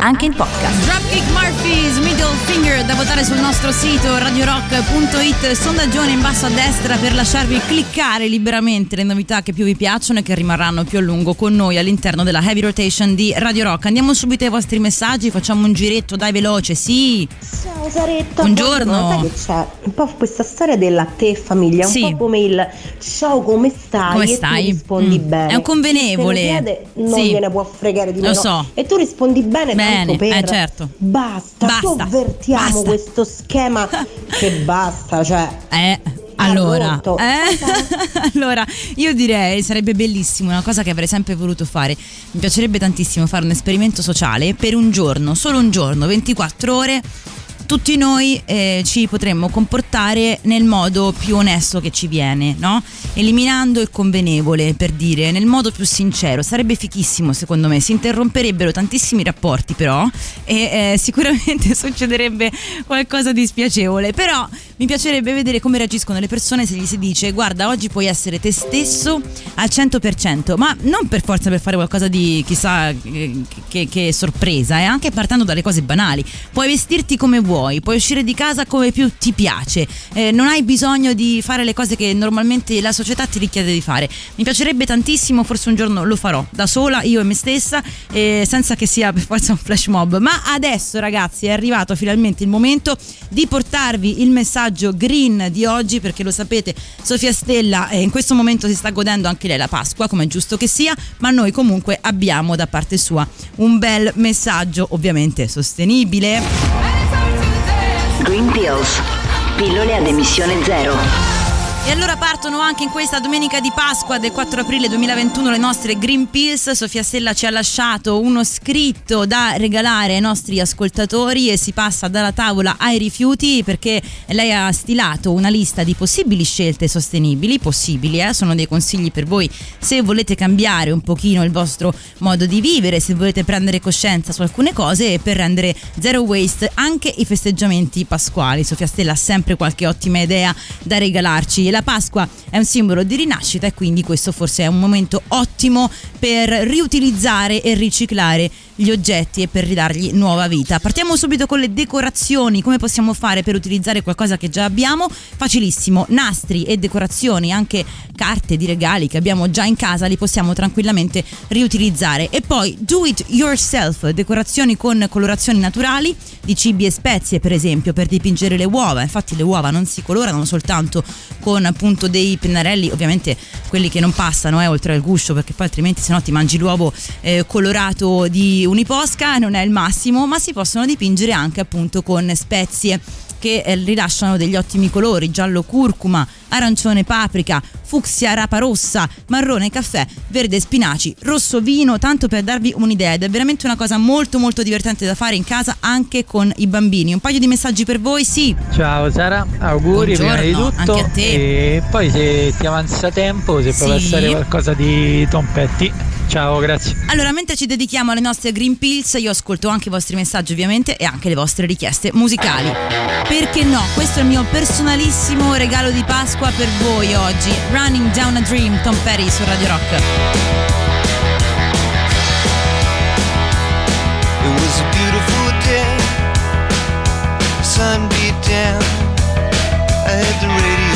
Anche in podcast. Dropkick Murphys Middle Finger da votare sul nostro sito radiorock.it sondaggione in basso a destra per lasciarvi cliccare liberamente le novità che più vi piacciono e che rimarranno più a lungo con noi all'interno della heavy rotation di Radio Rock andiamo subito ai vostri messaggi facciamo un giretto dai veloce sì Ciao Saretta, Buongiorno. Sai che c'è un po' questa storia della te famiglia, un Sì. po' come il ciao come stai Come e stai? tu rispondi Mm. bene. È un convenevole. Lo chiede non Sì. gliene può fregare di Lo meno. so. E tu rispondi bene, Bene, tanto per eh, certo. basta, Basta, sovvertiamo basta. questo schema che basta, cioè Eh, allora, eh, allora, io direi sarebbe bellissimo, una cosa che avrei sempre voluto fare. Mi piacerebbe tantissimo fare un esperimento sociale per un giorno, solo un giorno, 24 ore. Tutti noi eh, ci potremmo comportare nel modo più onesto che ci viene, no? Eliminando il convenevole, per dire, nel modo più sincero. Sarebbe fichissimo, secondo me. Si interromperebbero tantissimi rapporti, però, e eh, sicuramente succederebbe qualcosa di spiacevole. Però mi piacerebbe vedere come reagiscono le persone se gli si dice guarda oggi puoi essere te stesso al 100% ma non per forza per fare qualcosa di chissà eh, che, che sorpresa eh, anche partendo dalle cose banali puoi vestirti come vuoi puoi uscire di casa come più ti piace. Eh, non hai bisogno di fare le cose che normalmente la società ti richiede di fare. Mi piacerebbe tantissimo forse un giorno lo farò da sola io e me stessa eh, senza che sia per forza un flash mob. Ma adesso ragazzi è arrivato finalmente il momento di portarvi il messaggio green di oggi perché lo sapete Sofia Stella eh, in questo momento si sta godendo anche lei la Pasqua come è giusto che sia ma noi comunque abbiamo da parte sua un bel messaggio ovviamente sostenibile Green Pills. Pillole ad emissione zero. E allora partono anche in questa domenica di Pasqua del 4 aprile 2021 le nostre Green Pills. Sofia Stella ci ha lasciato uno scritto da regalare ai nostri ascoltatori e si passa dalla tavola ai rifiuti perché lei ha stilato una lista di possibili scelte sostenibili, possibili, eh? sono dei consigli per voi se volete cambiare un pochino il vostro modo di vivere, se volete prendere coscienza su alcune cose e per rendere zero waste anche i festeggiamenti pasquali. Sofia Stella ha sempre qualche ottima idea da regalarci. La Pasqua è un simbolo di rinascita e quindi questo forse è un momento ottimo per riutilizzare e riciclare gli oggetti e per ridargli nuova vita. Partiamo subito con le decorazioni. Come possiamo fare per utilizzare qualcosa che già abbiamo? Facilissimo, nastri e decorazioni, anche carte di regali che abbiamo già in casa, li possiamo tranquillamente riutilizzare. E poi do it yourself, decorazioni con colorazioni naturali di cibi e spezie, per esempio, per dipingere le uova. Infatti le uova non si colorano soltanto con appunto dei pennarelli, ovviamente quelli che non passano, eh, oltre al guscio, perché poi altrimenti se no ti mangi l'uovo eh, colorato di uniposca, non è il massimo, ma si possono dipingere anche appunto con spezie che eh, rilasciano degli ottimi colori, giallo curcuma, arancione paprika, fucsia rapa rossa, marrone caffè, verde spinaci, rosso vino, tanto per darvi un'idea ed è veramente una cosa molto molto divertente da fare in casa anche con i bambini. Un paio di messaggi per voi, sì. Ciao Sara, auguri Buongiorno, prima di tutto anche a te. e poi se ti avanza tempo, se può Sì. essere qualcosa di Tom Petty. Ciao, grazie. Allora, mentre ci dedichiamo alle nostre Green Pills, io ascolto anche i vostri messaggi ovviamente e anche le vostre richieste musicali. Perché no? Questo è il mio personalissimo regalo di Pasqua per voi oggi. Running Down a Dream, Tom Perry su Radio Rock. It was a beautiful day. Sun beat down. I had the radio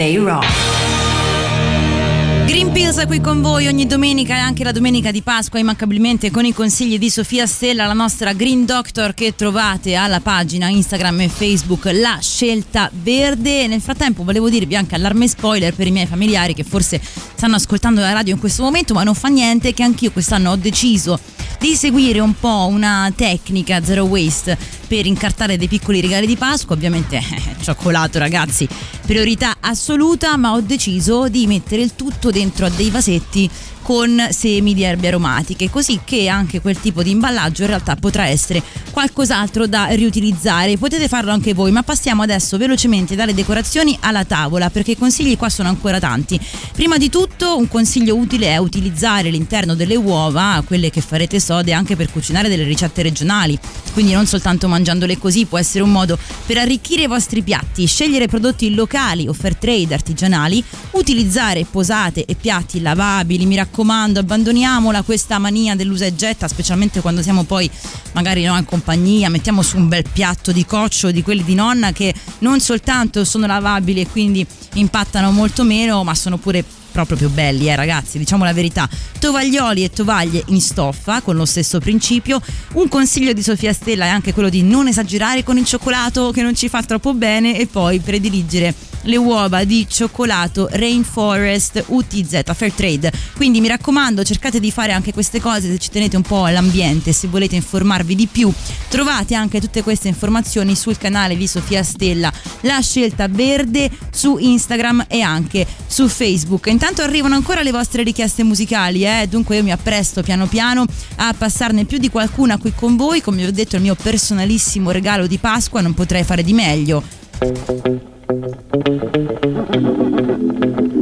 stay rock. Pills qui con voi ogni domenica e anche la domenica di Pasqua immancabilmente con i consigli di Sofia Stella, la nostra Green Doctor che trovate alla pagina Instagram e Facebook La Scelta Verde. Nel frattempo volevo dirvi anche allarme spoiler per i miei familiari che forse stanno ascoltando la radio in questo momento, ma non fa niente che anch'io quest'anno ho deciso di seguire un po' una tecnica zero waste per incartare dei piccoli regali di Pasqua, ovviamente eh, cioccolato ragazzi, priorità assoluta, ma ho deciso di mettere il tutto dentro a dei vasetti con semi di erbe aromatiche, così che anche quel tipo di imballaggio in realtà potrà essere qualcos'altro da riutilizzare. Potete farlo anche voi, ma passiamo adesso velocemente dalle decorazioni alla tavola, perché i consigli qua sono ancora tanti. Prima di tutto, un consiglio utile è utilizzare l'interno delle uova, quelle che farete sode, anche per cucinare delle ricette regionali. Quindi non soltanto mangiandole così, può essere un modo per arricchire i vostri piatti, scegliere prodotti locali o fair trade artigianali, utilizzare posate e piatti lavabili, mi raccomando, abbandoniamola questa mania dell'usa e getta, specialmente quando siamo poi magari no, in compagnia, mettiamo su un bel piatto di coccio di quelli di nonna che non soltanto sono lavabili e quindi impattano molto meno, ma sono pure proprio più belli, eh ragazzi, diciamo la verità. Tovaglioli e tovaglie in stoffa con lo stesso principio. Un consiglio di Sofia Stella è anche quello di non esagerare con il cioccolato che non ci fa troppo bene e poi prediligere le uova di cioccolato Rainforest UTZ Fair Trade. Quindi mi raccomando, cercate di fare anche queste cose se ci tenete un po' all'ambiente, se volete informarvi di più. Trovate anche tutte queste informazioni sul canale di Sofia Stella, La Scelta Verde su Instagram e anche su Facebook. Intanto arrivano ancora le vostre richieste musicali, eh? dunque io mi appresto piano piano a passarne più di qualcuna qui con voi, come vi ho detto il mio personalissimo regalo di Pasqua, non potrei fare di meglio. Thank you.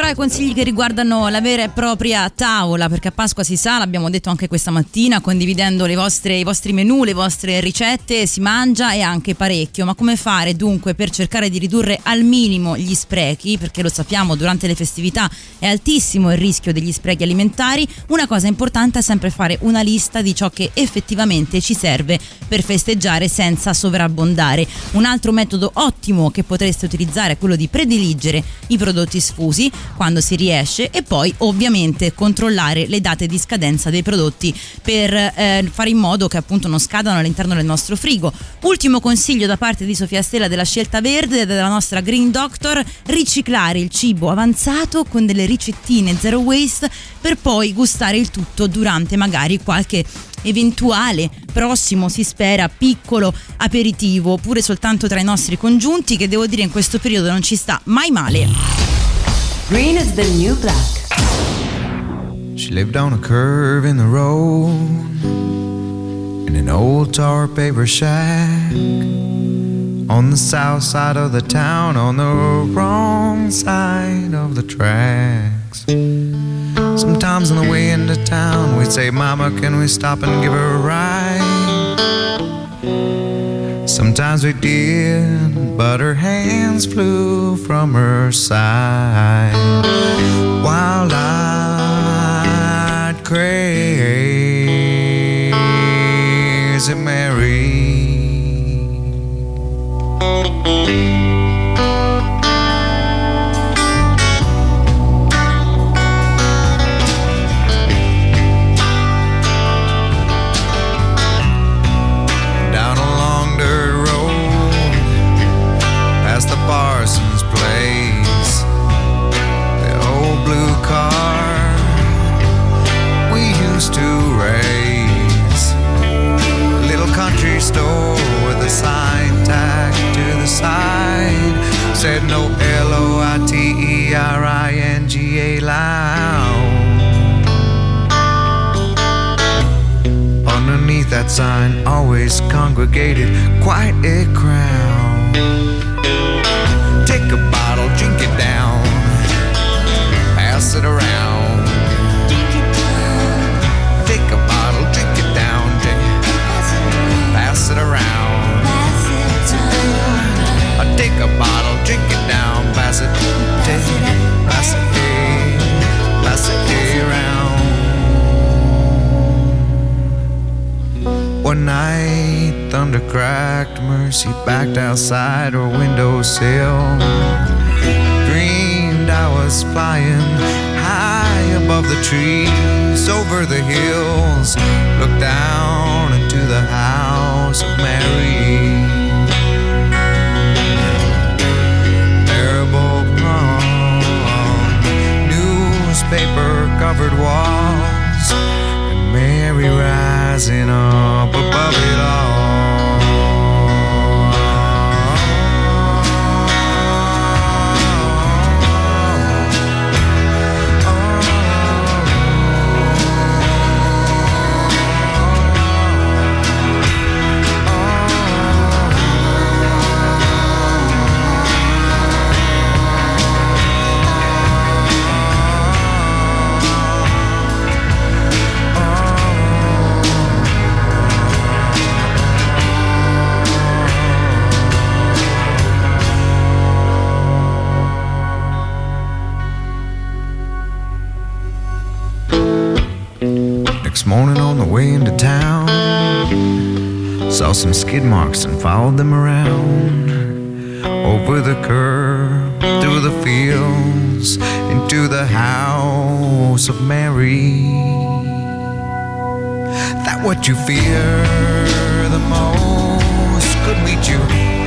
Tre consigli che riguardano la vera e propria tavola, perché a Pasqua si sa, l'abbiamo detto anche questa mattina, condividendo vostre, i vostri menù, le vostre ricette, si mangia e anche parecchio. Ma come fare dunque per cercare di ridurre al minimo gli sprechi? Perché lo sappiamo, durante le festività è altissimo il rischio degli sprechi alimentari. Una cosa importante è sempre fare una lista di ciò che effettivamente ci serve per festeggiare senza sovrabbondare. Un altro metodo ottimo che potreste utilizzare è quello di prediligere i prodotti sfusi quando si riesce e poi ovviamente controllare le date di scadenza dei prodotti per eh, fare in modo che appunto non scadano all'interno del nostro frigo. Ultimo consiglio da parte di Sofia Stella della scelta verde della nostra Green Doctor, riciclare il cibo avanzato con delle ricettine zero waste per poi gustare il tutto durante magari qualche eventuale prossimo si spera piccolo aperitivo oppure soltanto tra i nostri congiunti che devo dire in questo periodo non ci sta mai male. Green is the new black. She lived on a curve in the road in an old tar paper shack on the south side of the town, on the wrong side of the tracks. Sometimes on the way into town, we'd say, Mama, can we stop and give her a ride? Sometimes we did, but her hands flew from her side. While I'd crazy quite a crowd. Take a bottle, drink it down, pass it around. Take a bottle, drink it down, drink, pass it around. Take a bottle, drink it down, pass it, take, pass it, pass it around. One night, thunder cracked, Mercy backed outside her windowsill. Dreamed I was flying high above the trees, over the hills. Looked down into the house of Mary. Marble palm, newspaper covered walls, and Mary rising up above it Next followed them around. Over the curb, through the fields, into the house of Mary. That what you fear the most could meet you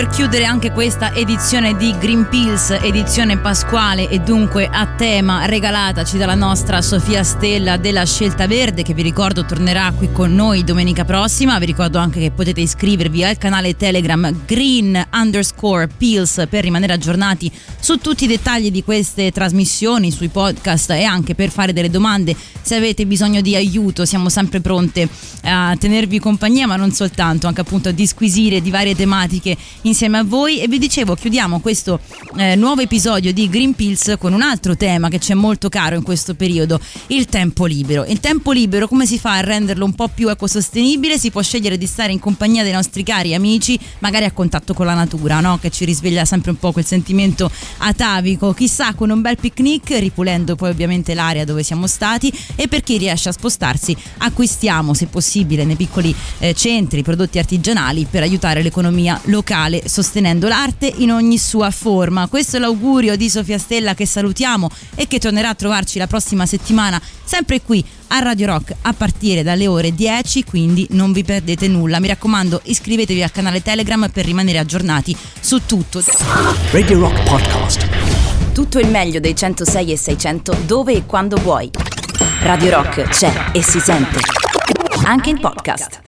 pronti per chiudere anche questa edizione di Green Pills, edizione pasquale e dunque a tema regalataci dalla nostra Sofia Stella della Scelta Verde che vi ricordo tornerà qui con noi domenica prossima. Vi ricordo anche che potete iscrivervi al canale Telegram Green underscore Pills per rimanere aggiornati su tutti i dettagli di queste trasmissioni, sui podcast e anche per fare delle domande se avete bisogno di aiuto. Siamo sempre pronte a tenervi compagnia ma non soltanto, anche appunto a disquisire di varie tematiche insieme a voi e vi dicevo chiudiamo questo eh, nuovo episodio di Green Pills con un altro tema che c'è molto caro in questo periodo, il tempo libero. Il tempo libero come si fa a renderlo un po' più ecosostenibile? Si può scegliere di stare in compagnia dei nostri cari amici, magari a contatto con la natura, no? che ci risveglia sempre un po' quel sentimento atavico, chissà con un bel picnic, ripulendo poi ovviamente l'area dove siamo stati e per chi riesce a spostarsi acquistiamo se possibile nei piccoli eh, centri prodotti artigianali per aiutare l'economia locale sostenendo l'arte in ogni sua forma. Questo è l'augurio di Sofia Stella che salutiamo e che tornerà a trovarci la prossima settimana sempre qui a Radio Rock a partire dalle ore 10, quindi non vi perdete nulla. Mi raccomando, iscrivetevi al canale Telegram per rimanere aggiornati su tutto. Radio Rock Podcast. Tutto il meglio dei 106 e 600 dove e quando vuoi. Radio Rock c'è e si sente. Anche in podcast.